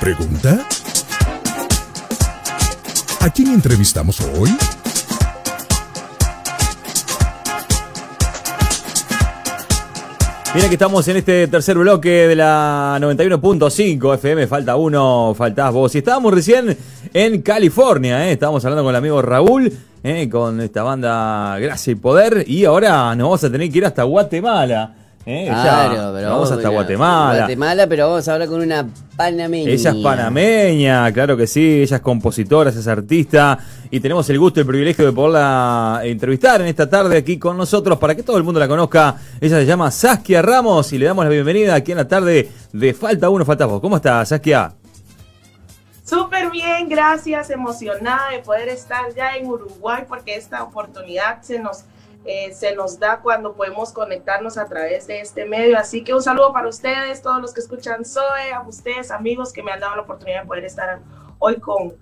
¿Pregunta? ¿A quién entrevistamos hoy? Mira que estamos en este tercer bloque de la 91.5 FM, falta uno, faltás vos. Y estábamos recién en California, ¿eh? estábamos hablando con el amigo Raúl, ¿eh? con esta banda Gracia y Poder, y ahora nos vamos a tener que ir hasta Guatemala. ¿Eh? Claro, pero vamos hasta Guatemala. Guatemala, pero vamos a hablar con una panameña. Ella es panameña, claro que sí, ella es compositora, ella es artista y tenemos el gusto y el privilegio de poderla entrevistar en esta tarde aquí con nosotros para que todo el mundo la conozca. Ella se llama Saskia Ramos y le damos la bienvenida aquí en la tarde de Falta Uno, Falta Vos. ¿Cómo estás, Saskia? Súper bien, gracias, emocionada de poder estar ya en Uruguay porque esta oportunidad se nos, eh, se nos da cuando podemos conectarnos a través de este medio. Así que un saludo para ustedes, todos los que escuchan Zoe, a ustedes amigos que me han dado la oportunidad de poder estar hoy con,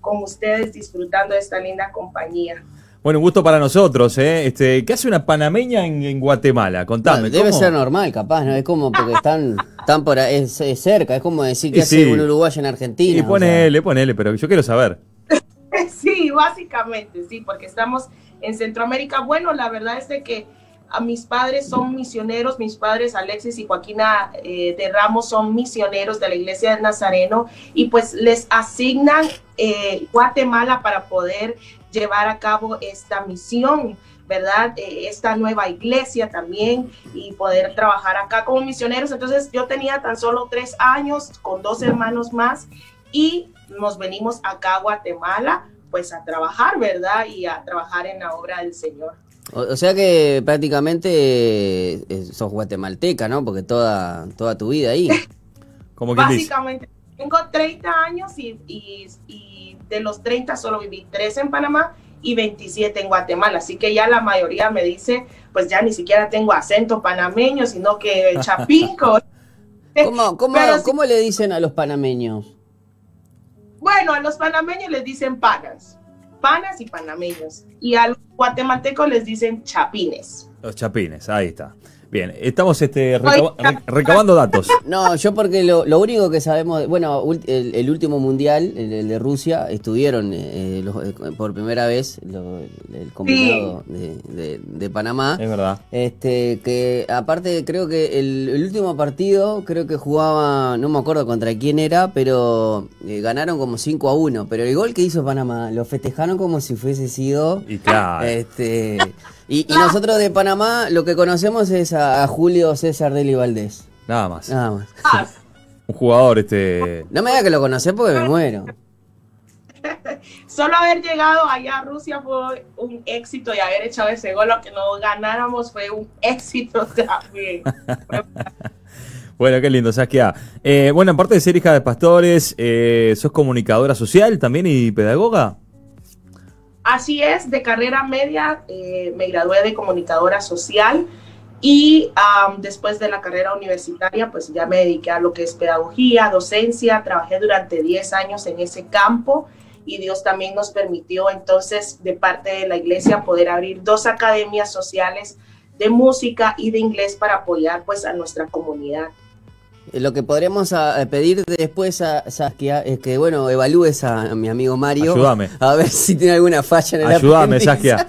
con ustedes disfrutando de esta linda compañía. Bueno, un gusto para nosotros, ¿eh? Este, ¿Qué hace una panameña en, en Guatemala? Contame. Bueno, debe ¿cómo? ser normal, capaz, ¿no? Es como porque están, están por ahí, es, es cerca, es como decir que hace un uruguayo en Argentina. Y o sea. ponele, ponele, pero yo quiero saber. Sí, básicamente, sí, porque estamos en Centroamérica. Bueno, la verdad es de que a mis padres son misioneros, mis padres Alexis y Joaquina eh, de Ramos son misioneros de la iglesia del Nazareno y pues les asignan eh, Guatemala para poder llevar a cabo esta misión. ¿verdad? Eh, esta nueva iglesia también y poder trabajar acá como misioneros. Entonces yo tenía tan solo tres años con dos hermanos más y nos venimos acá a Guatemala pues a trabajar, ¿verdad? Y a trabajar en la obra del Señor. O, o sea que prácticamente eh, eh, sos guatemalteca, ¿no? Porque toda, toda tu vida ahí. Como quien dice. Básicamente, tengo 30 años y, y- y de los 30 solo viví 3 en Panamá y 27 en Guatemala. Así que ya la mayoría me dice, pues ya ni siquiera tengo acento panameño, sino que chapinco. ¿Cómo, cómo, cómo le dicen a los panameños? Bueno, a los panameños les dicen panas, panas y panameños. Y a los guatemaltecos les dicen chapines. Los chapines, ahí está. Bien, estamos este, recaba- re- recabando datos. No, yo porque lo, lo único que sabemos, bueno, el, el último mundial, el, el de Rusia, estuvieron eh, los- eh, por primera vez lo- el combinado de, de- de Panamá. Es verdad. Este, que aparte creo que el, el último partido, creo que jugaba, no me acuerdo contra quién era, pero eh, ganaron como 5 a 1. Pero el gol que hizo Panamá lo festejaron como si fuese sido. Y claro. Este, y, y nosotros de Panamá lo que conocemos es a, a Julio César Deli Valdés. Nada más. Nada más. Ah, Un jugador, este. No me diga que lo conocés porque me muero. Solo haber llegado allá a Rusia fue un éxito y haber echado ese gol, lo que no ganáramos fue un éxito también. Bueno, qué lindo, Saskia. Eh, bueno, aparte de ser hija de pastores, eh, sos comunicadora social también y pedagoga. Así es, de carrera media eh, me gradué de comunicadora social y después de la carrera universitaria pues ya me dediqué a lo que es pedagogía, docencia, trabajé durante 10 años en ese campo y Dios también nos permitió entonces de parte de la iglesia poder abrir dos academias sociales de música y de inglés para apoyar pues a nuestra comunidad. Eh, Lo que podríamos a- a pedir después a Saskia es que, bueno, evalúes a, a mi amigo Mario. Ayúdame. A ver si tiene alguna falla en el Ayúdame. Saskia.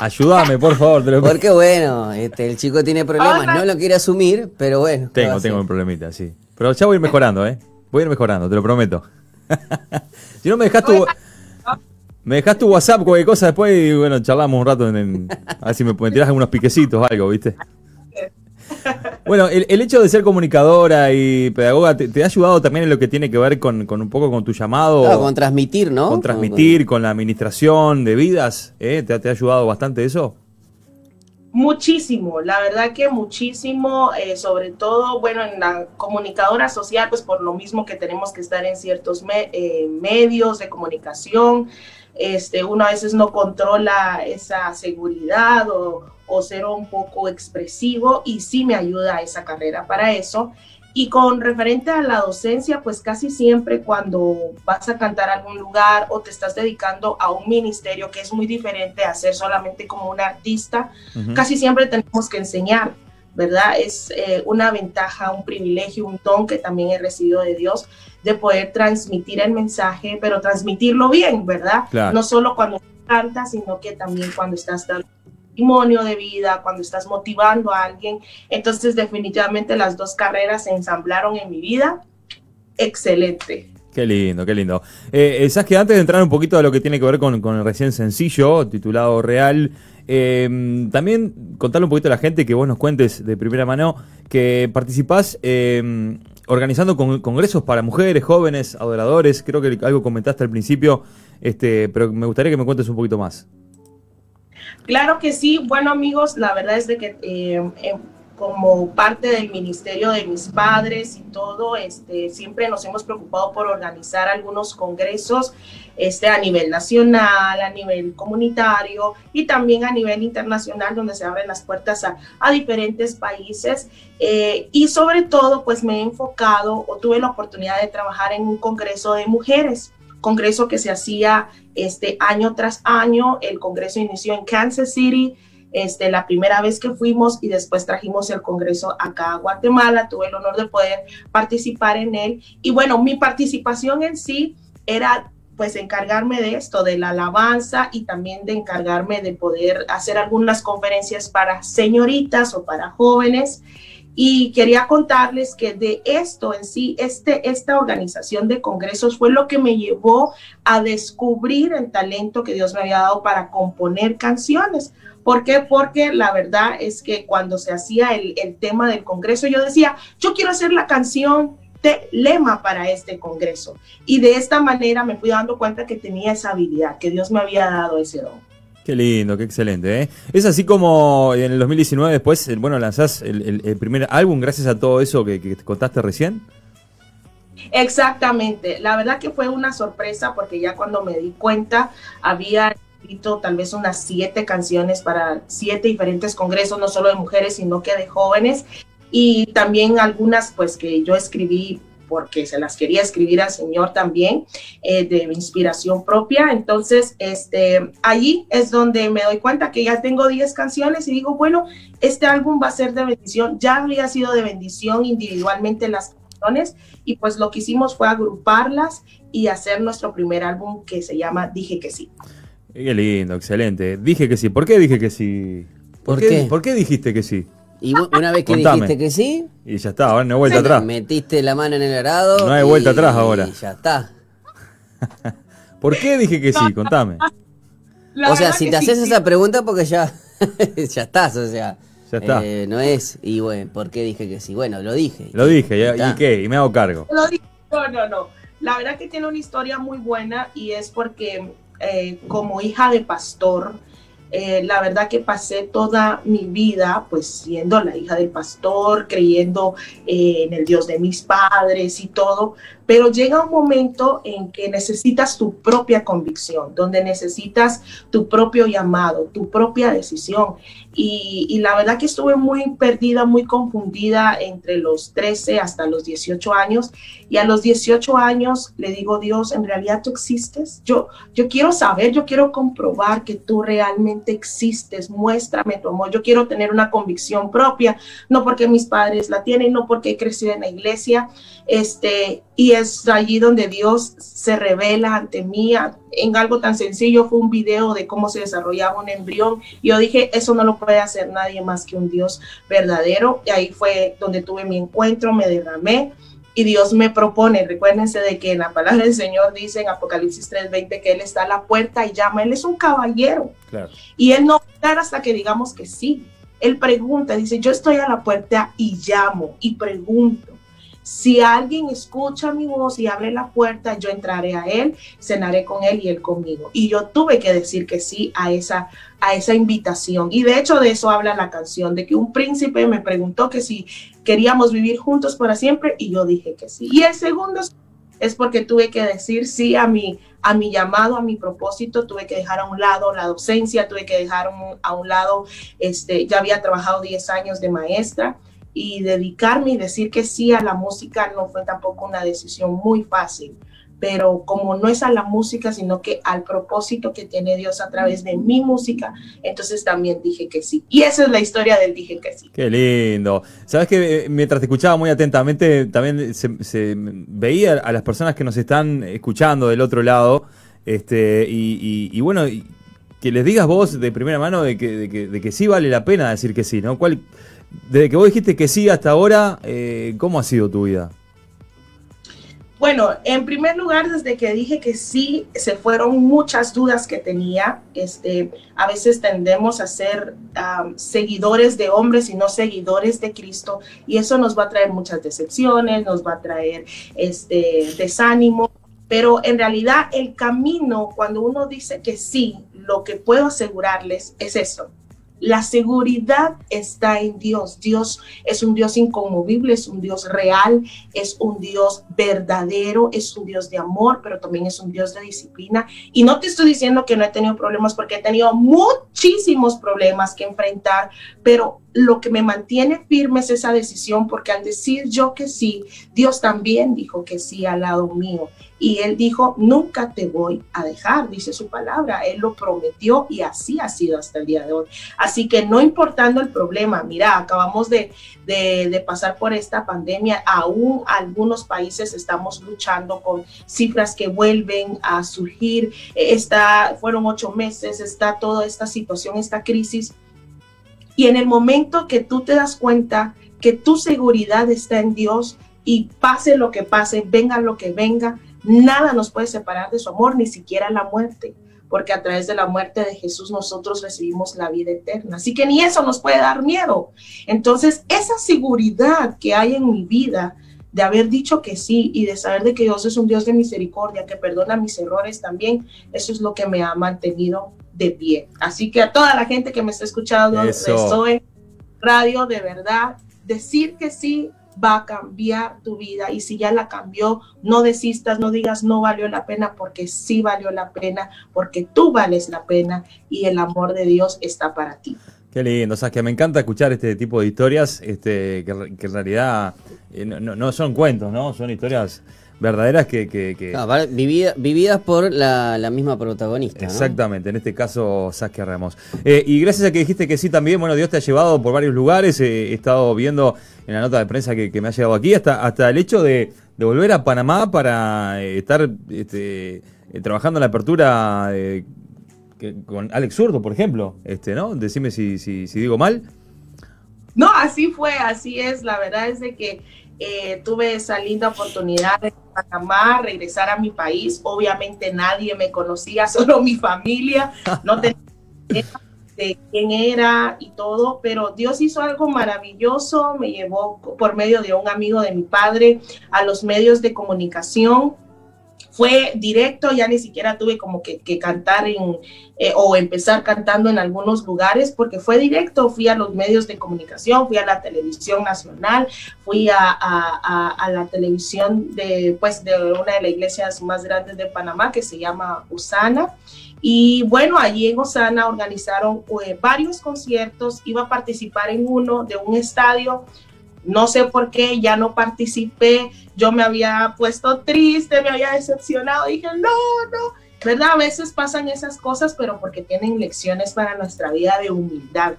Ayúdame, por favor. te lo pido. Porque, bueno, este, el chico tiene problemas, no lo quiere asumir, pero bueno. ¿qué va Tengo, tengo un problemita, sí. Pero ya voy a ir mejorando, ¿eh? Voy a ir mejorando, te lo prometo. si no me dejas tu... Me dejas tu WhatsApp, cualquier cosa después y bueno, charlamos un rato en, en- a ver si me, me tirás algunos piquecitos o algo, ¿viste? Bueno, el, el hecho de ser comunicadora y pedagoga, ¿te, te ha ayudado también en lo que tiene que ver con, con un poco con tu llamado? Claro, con transmitir, ¿no? con transmitir, con la administración de vidas, ¿eh? ¿Te, ha- te ha ayudado bastante eso? Muchísimo, la verdad que muchísimo, eh, sobre todo, bueno, en la comunicadora social, pues por lo mismo que tenemos que estar en ciertos me- eh, medios de comunicación, este, uno a veces no controla esa seguridad o, o ser un poco expresivo y sí me ayuda esa carrera para eso. Y con referente a la docencia, pues casi siempre cuando vas a cantar a algún lugar o te estás dedicando a un ministerio que es muy diferente a ser solamente como un artista, casi siempre tenemos que enseñar, ¿verdad? Es eh, una ventaja, un privilegio, un don que también he recibido de Dios de poder transmitir el mensaje, pero transmitirlo bien, ¿verdad? No solo cuando cantas, sino que también cuando estás dando testimonio de vida, cuando estás motivando a alguien. Entonces, definitivamente las dos carreras se ensamblaron en mi vida. Excelente. Qué lindo, qué lindo. Eh, eh Sabes que antes de entrar un poquito a lo que tiene que ver con, con el recién sencillo, titulado Real, eh, también contarle un poquito a la gente que vos nos cuentes de primera mano que participás eh, organizando congresos para mujeres, jóvenes, adoradores. Creo que algo comentaste al principio, este, pero me gustaría que me cuentes un poquito más. Claro que sí. Bueno, amigos, la verdad es de que eh, como parte del ministerio de mis padres y todo, este, siempre nos hemos preocupado por organizar algunos congresos este, a nivel nacional, a nivel comunitario y también a nivel internacional, donde se abren las puertas a, a diferentes países. Eh, y sobre todo, pues me he enfocado o tuve la oportunidad de trabajar en un congreso de mujeres congreso que se hacía este año tras año. El congreso inició en Kansas City, este, la primera vez que fuimos y después trajimos el Congreso acá a Guatemala. Tuve el honor de poder participar en él. Y bueno, mi participación en sí era pues encargarme de esto, de la alabanza y también de encargarme de poder hacer algunas conferencias para señoritas o para jóvenes. Y quería contarles que de esto en sí, este, esta organización de congresos fue lo que me llevó a descubrir el talento que Dios me había dado para componer canciones. ¿Por qué? Porque la verdad es que cuando se hacía el, el tema del Congreso, yo decía, yo quiero hacer la canción de lema para este Congreso. Y de esta manera me fui dando cuenta que tenía esa habilidad, que Dios me había dado ese don. Qué lindo, qué excelente. ¿eh? Es así como en el 2019 después, bueno, lanzás el, primer álbum gracias a todo eso que, que, te contaste recién. Exactamente. La verdad que fue una sorpresa porque ya cuando me di cuenta había tal vez unas siete canciones para siete diferentes congresos, no solo de mujeres, sino que de jóvenes, y también algunas pues que yo escribí porque se las quería escribir al Señor también, eh, de inspiración propia. Entonces, este, allí es donde me doy cuenta que ya tengo 10 canciones y digo, bueno, este álbum va a ser de bendición. Ya había sido de bendición individualmente las canciones y pues lo que hicimos fue agruparlas y hacer nuestro primer álbum que se llama Dije que sí. Qué lindo, excelente. Dije que sí. ¿Por qué dije que sí? ¿Por, qué? ¿Por qué dijiste que sí? Y una vez que dijiste que sí. Y ya está, ahora no hay vuelta atrás. Metiste la mano en el arado. No hay vuelta atrás ahora. Y ya está. ¿Por qué dije que sí? Contame. o sea, si te haces esa pregunta, porque ya, ya estás, o sea. Ya está. Eh, no es, y bueno, ¿por qué dije que sí? Bueno, lo dije. Lo dije, ¿y, qué? Y me hago cargo. Lo dije. No, no, no. La verdad que tiene una historia muy buena y es porque eh, como hija de pastor, eh, la verdad que pasé toda mi vida pues siendo la hija del pastor, creyendo eh, en el Dios de mis padres y todo, pero llega un momento en que necesitas tu propia convicción, donde necesitas tu propio llamado, tu propia decisión. Y, la verdad que estuve muy perdida, muy confundida entre los 13 hasta los 18 años. Y a los 18 años le digo, Dios, ¿en realidad tú existes? Yo, yo quiero saber, yo quiero comprobar que tú realmente existes. Muéstrame tu amor. Yo quiero tener una convicción propia, no porque mis padres la tienen, no porque he crecido en la iglesia. Este, y es allí donde Dios se revela ante mí en algo tan sencillo. Fue un video de cómo se desarrollaba un embrión. Yo dije, eso no lo puede hacer nadie más que un Dios verdadero. Y ahí fue donde tuve mi encuentro, me derramé y Dios me propone, recuérdense de que en la palabra del Señor dice en Apocalipsis 3:20 que Él está a la puerta y llama, Él es un caballero. Y Él no va hasta que digamos que sí. Él pregunta, dice, yo estoy a la puerta y llamo y pregunto. Si alguien escucha mi voz y abre la puerta, yo entraré a él, cenaré con él y él conmigo. Y yo tuve que decir que sí a esa, a esa invitación. Y de hecho de eso habla la canción, de que un príncipe me preguntó que si queríamos vivir juntos para siempre y yo dije que sí. Y el segundo es porque tuve que decir sí a mi, a mi llamado, a mi propósito, tuve que dejar a un lado la docencia, tuve que dejar a un lado, este, ya había trabajado 10 años de maestra y dedicarme y decir que sí a la música no fue tampoco una decisión muy fácil, pero como no es a la música, sino que al propósito que tiene Dios a través de mi música, entonces también dije que sí. Y esa es la historia del dije que sí. Qué lindo. Sabes que eh, mientras te escuchaba muy atentamente, también se, veía a las personas que nos están escuchando del otro lado, este, y, bueno, que les digas vos de primera mano de que, de que, sí vale la pena decir que sí, ¿no? ¿Cuál, desde que vos dijiste que sí hasta ahora, eh, ¿cómo ha sido tu vida? Bueno, en primer lugar, desde que dije que sí, se fueron muchas dudas que tenía. Este, a veces tendemos a ser seguidores de hombres y no seguidores de Cristo, y eso nos va a traer muchas decepciones, nos va a traer este, desánimo. Pero en realidad el camino, cuando uno dice que sí, lo que puedo asegurarles es eso, la seguridad está en Dios. Dios es un Dios inconmovible, es un Dios real, es un Dios verdadero, es un Dios de amor, pero también es un Dios de disciplina. Y no te estoy diciendo que no he tenido problemas porque he tenido muchísimos problemas que enfrentar, pero lo que me mantiene firme es esa decisión porque al decir yo que sí, Dios también dijo que sí al lado mío. Y él dijo, nunca te voy a dejar, dice su palabra. Él lo prometió y así ha sido hasta el día de hoy. Así que no importando el problema, mira, acabamos de, pasar por esta pandemia, aún algunos países estamos luchando con cifras que vuelven a surgir. Está, fueron ocho meses, está toda esta situación, esta crisis. Y en el momento que tú te das cuenta que tu seguridad está en Dios y pase lo que pase, venga lo que venga, Nada nos puede separar de su amor, ni siquiera la muerte, porque a través de la muerte de Jesús nosotros recibimos la vida eterna. Así que ni eso nos puede dar miedo. Entonces, esa seguridad que hay en mi vida de haber dicho que sí y de saber de que Dios es un Dios de misericordia, que perdona mis errores también, eso es lo que me ha mantenido de pie. Así que a toda la gente que me está escuchando, estoy radio, de verdad, decir que sí va a cambiar tu vida y si ya la cambió, no desistas, no digas no valió la pena porque sí valió la pena, porque tú vales la pena y el amor de Dios está para ti. Qué lindo, o sea, que me encanta escuchar este tipo de historias, este, que, en realidad eh, no, no, son cuentos, ¿no? Son historias verdaderas que... que, vividas por la, misma protagonista. Exactamente, en este caso Saskia Ramos. Eh, y gracias a que dijiste que sí también, bueno, Dios te ha llevado por varios lugares, eh, he estado viendo en la nota de prensa que, me ha llegado aquí, hasta, hasta el hecho de, volver a Panamá para eh, estar este, trabajando en la apertura con Alex Zurdo, por ejemplo, este, ¿no? Decime si, si, si digo mal. No, así fue, así es. La verdad es de que eh, tuve esa linda oportunidad de Panamá, regresar a mi país. Obviamente nadie me conocía, solo mi familia. No tenía de quién era y todo, pero Dios hizo algo maravilloso. Me llevó por medio de un amigo de mi padre a los medios de comunicación fue directo, ya ni siquiera tuve como que, cantar en, eh, o empezar cantando en algunos lugares, porque fue directo, fui a los medios de comunicación, fui a la televisión nacional, fui a, la televisión de, pues, de una de las iglesias más grandes de Panamá que se llama Usana. Y bueno, allí en Osana organizaron eh, varios conciertos, iba a participar en uno de un estadio no sé por qué, ya no participé, yo me había puesto triste, me había decepcionado, dije, no, no, ¿verdad? A veces pasan esas cosas, pero porque tienen lecciones para nuestra vida de humildad,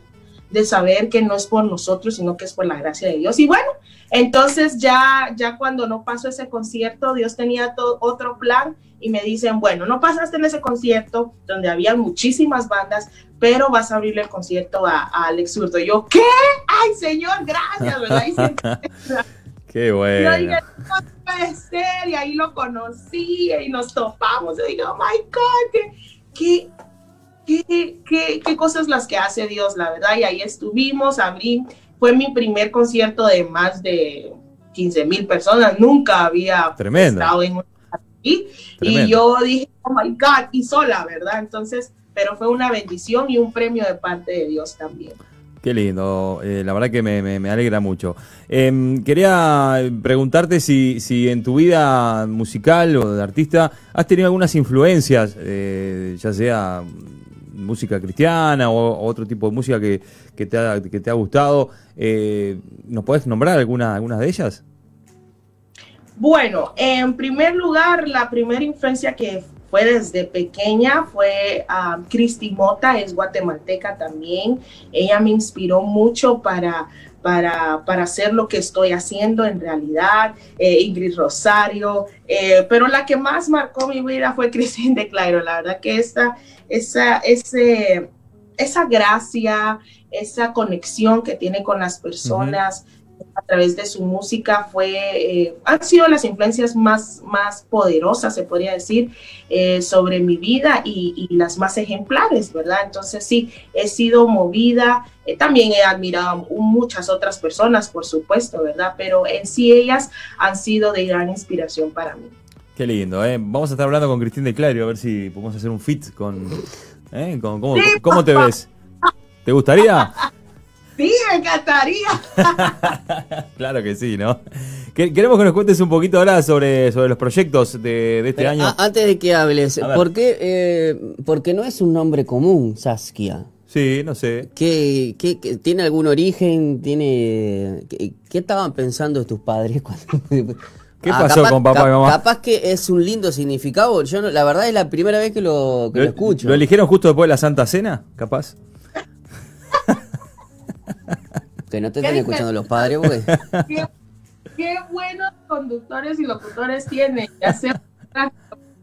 de saber que no es por nosotros, sino que es por la gracia de Dios. Y bueno, entonces ya, ya cuando no pasó ese concierto, Dios tenía otro plan y me dicen, bueno, no pasaste en ese concierto donde había muchísimas bandas, pero vas a abrirle el concierto a, Alex Hurto. Yo, ¿qué? Ay, señor, gracias, ¿verdad? Qué bueno. Y y ahí lo conocí y nos topamos. Y digo, oh my God, qué, qué, qué, qué, cosas las que hace Dios, la verdad. Y ahí estuvimos, abrí, fue mi primer concierto de más de 15 mil personas. Nunca había estado en un y, y yo dije, oh my God, y sola, ¿verdad? Entonces, pero fue una bendición y un premio de parte de Dios también. Qué lindo, eh, la verdad que me, alegra mucho. Em, quería preguntarte si, si en tu vida musical o de artista has tenido algunas influencias, eh, ya sea música cristiana o, otro tipo de música que, que, te, ha, que te ha gustado. Eh, ¿Nos podés nombrar alguna, algunas de ellas? Bueno, en primer lugar, la primera influencia que fue desde pequeña fue a Cristi Mota, es guatemalteca también. Ella me inspiró mucho para, para, para hacer lo que estoy haciendo en realidad. Eh, Ingrid Rosario, eh, pero la que más marcó mi vida fue Cristina de Clairo. La verdad que esta, esa, ese, esa gracia, esa conexión que tiene con las personas a través de su música fue, eh, han sido las influencias más, más poderosas, se podría decir, eh, sobre mi vida y, las más ejemplares, ¿verdad? Entonces sí, he sido movida, eh, también he admirado muchas otras personas, por supuesto, ¿verdad? Pero en sí ellas han sido de gran inspiración para mí. Qué lindo, ¿eh? Vamos a estar hablando con Cristina de Clario a ver si podemos hacer un fit con... ¿Cómo, ¿Cómo te ves? ¿Te gustaría? Sí, me encantaría. claro que sí, ¿no? Queremos que nos cuentes un poquito ahora sobre, sobre los proyectos de, este año. antes de que hables, ¿por qué, eh, porque no es un nombre común, Saskia? Sí, no sé. ¿Qué, qué, tiene algún origen? ¿Tiene qué, estaban pensando tus padres cuando... ¿Qué ah, pasó con papá y mamá? Capaz que es un lindo significado. Yo la verdad es la primera vez que lo, que lo escucho. ¿Lo eligieron justo después de la Santa Cena? Capaz. Que no te estén escuchando los padres, güey. Qué, buenos conductores y locutores tienen. Ya sea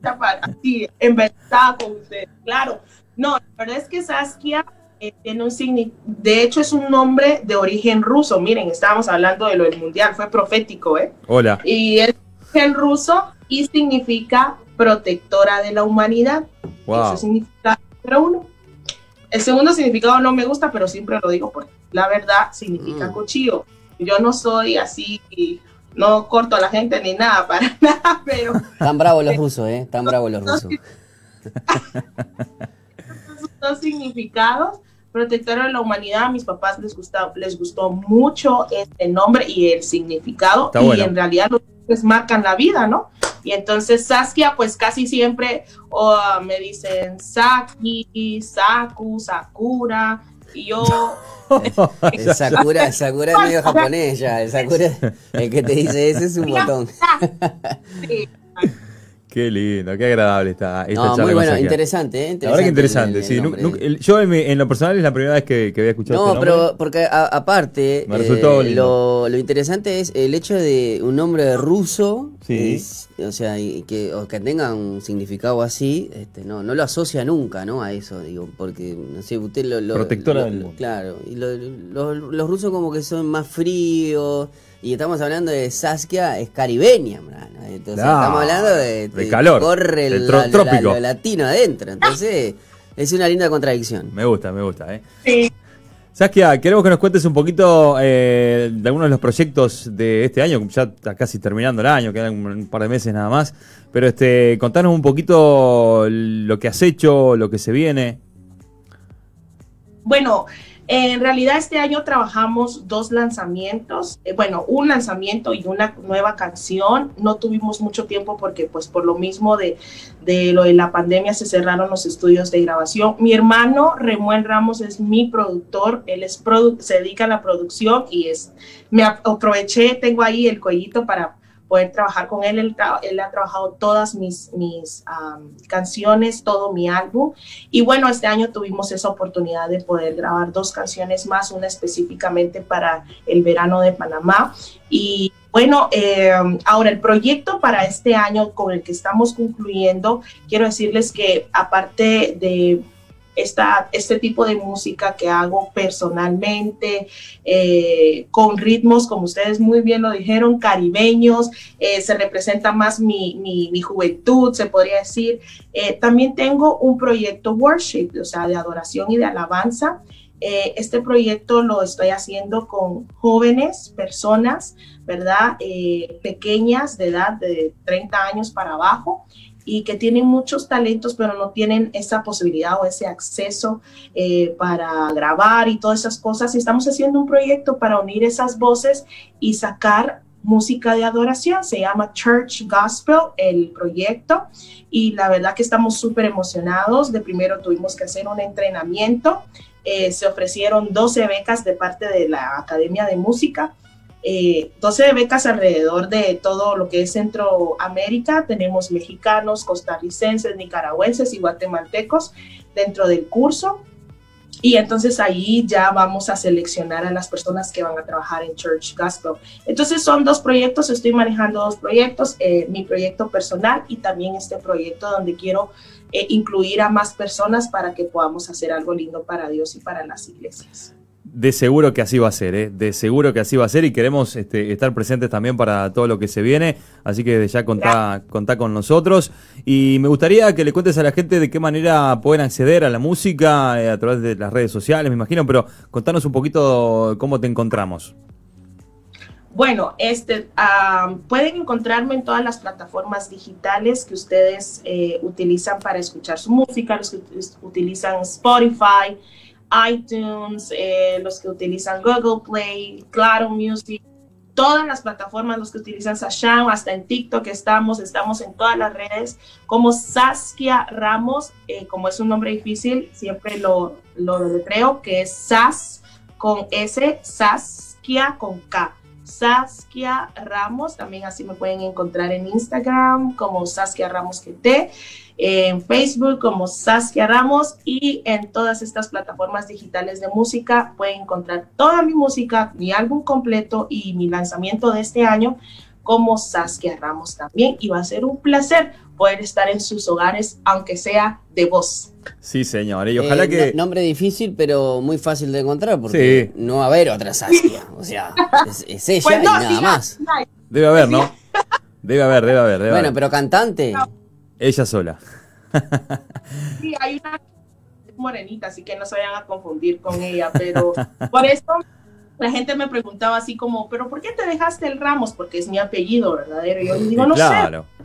para ti, en verdad con ustedes. Claro. No, la verdad es que Saskia eh, tiene un significado. De hecho, es un nombre de origen ruso. Miren, estábamos hablando de lo del mundial, fue profético, ¿eh? Hola. Y es origen ruso y significa protectora de la humanidad. Wow. Eso significa número uno. El segundo significado no me gusta, pero siempre lo digo porque la verdad significa mm. cuchillo. Yo no soy así, no corto a la gente ni nada, para nada, pero... Tan bravos los rusos, ¿eh? Tan bravos los rusos. dos significados. Protector de la humanidad, a mis papás les gustó, les gustó mucho este nombre y el significado. y en realidad los nombres marcan la vida, ¿no? Y entonces Saskia, pues casi siempre me dicen Saki, Saku, Sakura. Y yo. el Sakura, Sakura es medio japonés ya. El Sakura, el que te dice ese es un botón. sí. Qué lindo, qué agradable está. Esta no, muy bueno, interesante, ¿eh? La verdad que interesante, sí. yo en, lo personal es la primera vez que, que había escuchado No, este pero porque aparte, Me resultó eh, lo, lo, interesante es el hecho de un nombre ruso, sí. o sea, que, o que tenga un significado así, este, no, no lo asocia nunca, ¿no? A eso, digo, porque, no sé, usted lo... Protectora del mundo. Claro, y los rusos como que son más fríos y estamos hablando de Saskia, es caribeña, entonces estamos hablando de, de, calor, corre el trópico. latino adentro, entonces es una linda contradicción. Me gusta, me gusta, ¿eh? Sí. Saskia, queremos que nos cuentes un poquito eh, de algunos de los proyectos de este año, ya está casi terminando el año, quedan un par de meses nada más, pero este, contanos un poquito lo que has hecho, lo que se viene. Bueno, en realidad este año trabajamos dos lanzamientos, eh, bueno, un lanzamiento y una nueva canción. No tuvimos mucho tiempo porque pues por lo mismo de, de lo de la pandemia se cerraron los estudios de grabación. Mi hermano Remuel Ramos es mi productor, él es se dedica a la producción y es, me aproveché, tengo ahí el cuellito para poder trabajar con él. Él, ha trabajado todas mis, mis canciones, todo mi álbum. Y bueno, este año tuvimos esa oportunidad de poder grabar dos canciones más, una específicamente para el verano de Panamá. Y bueno, eh, ahora el proyecto para este año con el que estamos concluyendo, quiero decirles que aparte de este tipo de música que hago personalmente, eh, con ritmos, como ustedes muy bien lo dijeron, caribeños, eh, se representa más mi, mi, juventud, se podría decir. Eh, también tengo un proyecto worship, o sea, de adoración y de alabanza. este proyecto lo estoy haciendo con jóvenes, personas, ¿verdad? pequeñas de edad de 30 años para abajo y que tienen muchos talentos, pero no tienen esa posibilidad o ese acceso eh, para grabar y todas esas cosas. Y estamos haciendo un proyecto para unir esas voces y sacar música de adoración. Se llama Church Gospel, el proyecto. Y la verdad que estamos súper emocionados. De primero tuvimos que hacer un entrenamiento. Eh, se ofrecieron 12 becas de parte de la Academia de Música eh, 12 becas alrededor de todo lo que es Centroamérica. Tenemos mexicanos, costarricenses, nicaragüenses y guatemaltecos dentro del curso. Y entonces ahí ya vamos a seleccionar a las personas que van a trabajar en Church Gospel. Entonces son dos proyectos, estoy manejando dos proyectos, eh, mi proyecto personal y también este proyecto donde quiero eh, incluir a más personas para que podamos hacer algo lindo para Dios y para las iglesias. De seguro que así va a ser, ¿eh? de seguro que así va a ser y queremos este, estar presentes también para todo lo que se viene, así que ya contá, contá con nosotros. Y me gustaría que le cuentes a la gente de qué manera pueden acceder a la música eh, a través de las redes sociales, me imagino, pero contanos un poquito cómo te encontramos. Bueno, este, um, pueden encontrarme en todas las plataformas digitales que ustedes eh, utilizan para escuchar su música, los que utilizan Spotify, iTunes, eh, los que utilizan Google Play, Claro Music, todas las plataformas, los que utilizan Sasham, hasta en TikTok estamos, estamos en todas las redes, como Saskia Ramos, eh, como es un nombre difícil, siempre lo, lo deletreo, que es Sas con S, Saskia con K. Saskia Ramos, también así me pueden encontrar en Instagram como Saskia Ramos GT, en Facebook como Saskia Ramos y en todas estas plataformas digitales de música pueden encontrar toda mi música, mi álbum completo y mi lanzamiento de este año como Saskia Ramos también. Y va a ser un placer poder estar en sus hogares, aunque sea de voz. Sí, señor, y ojalá Eh, que... no- nombre difícil, pero muy fácil de encontrar porque Sí. no va a haber otra Saskia. O sea, es, es ella Pues y no, nada sí, más. ya, Debe haber, ¿no? Debe haber, debe haber, debe Bueno, haber. pero cantante. Ella sola. Sí, hay una morenita, así que no se vayan a confundir con ella, pero por eso la gente me preguntaba así como, pero ¿por qué te dejaste el Ramos? Porque es mi apellido verdadero. Y yo digo, no claro. sé,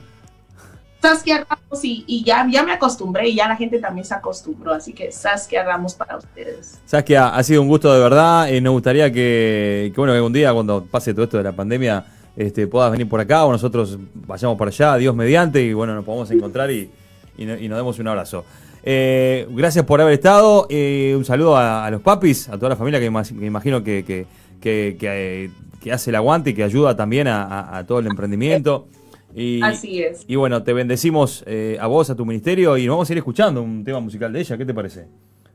Saskia Ramos y, y ya, me acostumbré y ya la gente también se acostumbró, así que Saskia Ramos para ustedes. Saskia, ha sido un gusto de verdad. y nos gustaría que, que, bueno, que un día cuando pase todo esto de la pandemia, este, puedas venir por acá o nosotros vayamos para allá, Dios mediante, y bueno, nos podamos encontrar y, y, no- y nos demos un abrazo. Eh, gracias por haber estado. eh, un saludo a, los papis, a toda la familia que, que imagino eh, que hace el aguante y que ayuda también a todo el emprendimiento. Y, Así es. y bueno, te bendecimos eh, a vos, a tu ministerio, y nos vamos a ir escuchando un tema musical de ella. ¿Qué te parece?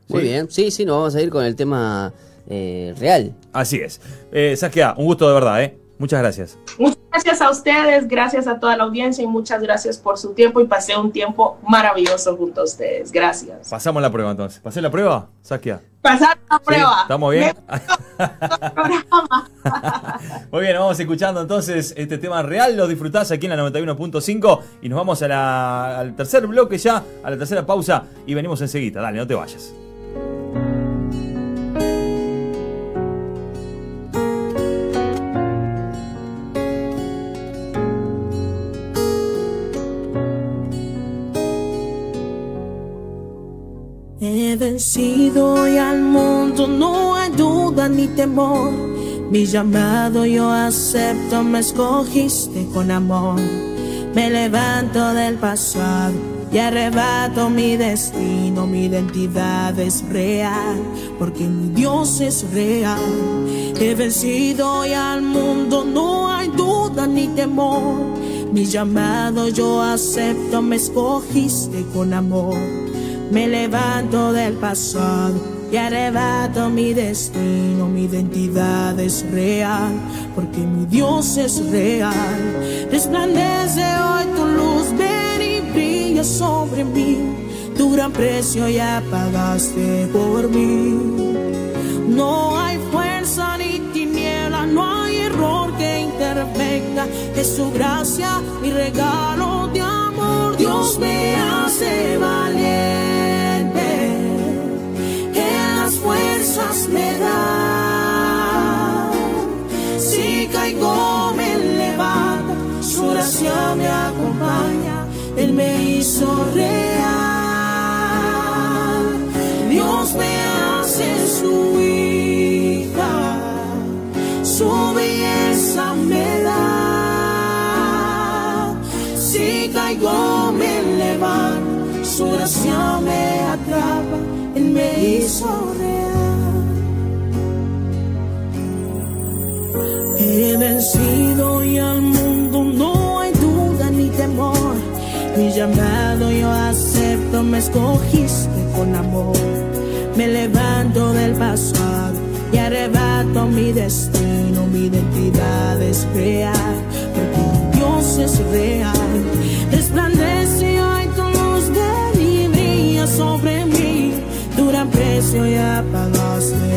Muy ¿Sí? bien. Sí, sí, nos vamos a ir con el tema eh, real. Así es. Eh, Saskia, un gusto de verdad, ¿eh? Muchas gracias. Muchas gracias a ustedes, gracias a toda la audiencia y muchas gracias por su tiempo y pasé un tiempo maravilloso junto a ustedes. Gracias. Pasamos la prueba entonces. ¿Pasé la prueba, Saskia? Pasar la ¿Sí? prueba. ¿Estamos bien? Muy bien, vamos escuchando entonces este tema real. Lo disfrutás aquí en la 91.5 y nos vamos a la- al tercer bloque ya, a la tercera pausa y venimos enseguida. Dale, no te vayas. He vencido hoy al mundo, no hay duda ni temor. Mi llamado yo acepto, me escogiste con amor. Me levanto del pasado y arrebato mi destino. Mi identidad es real, porque mi Dios es real. He vencido hoy al mundo, no hay duda ni temor. Mi llamado yo acepto, me escogiste con amor. Me levanto del pasado y arrebato mi destino. Mi identidad es real, porque mi Dios es real. Resplandece hoy tu luz, ven y brilla sobre mí. Tu gran precio ya pagaste por mí. No hay fuerza ni tiniebla, no hay error que intervenga. Es su gracia, mi regalo de amor. Dios me hace valiente. Me da. Si caigo, me levanta. Su gracia me acompaña. Él me hizo real. Dios me hace su hija, su belleza me da. Si caigo, me levanto, su gracia me atrapa, Él me hizo real. vencido y al mundo no hay duda ni temor. Mi llamado yo acepto, me escogiste con amor. Me levanto del pasado y arrebato mi destino, mi identidad es real, porque Dios es real. Resplandece hoy tu luz de mi sobre mí, dura precio y apagaste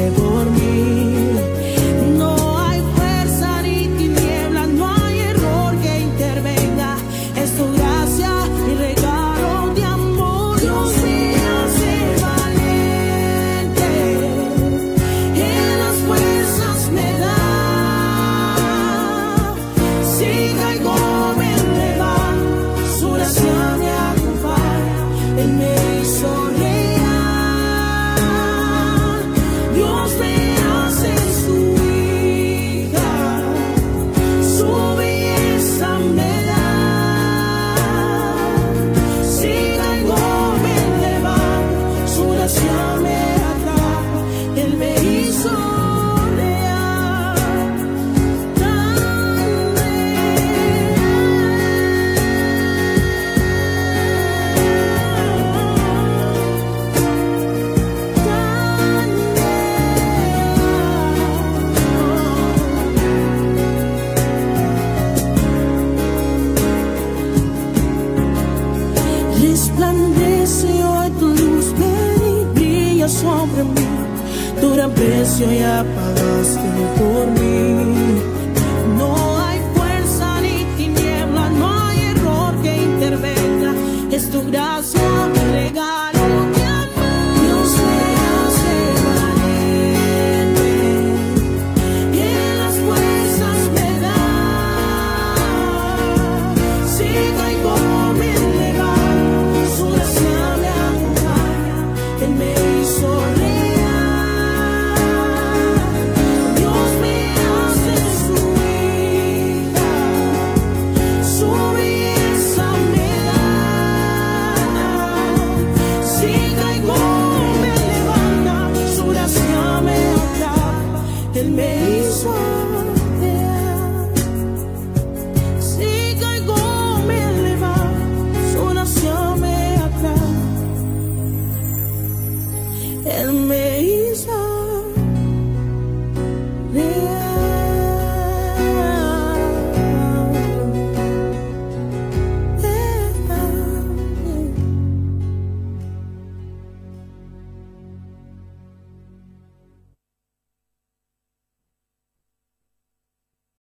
sou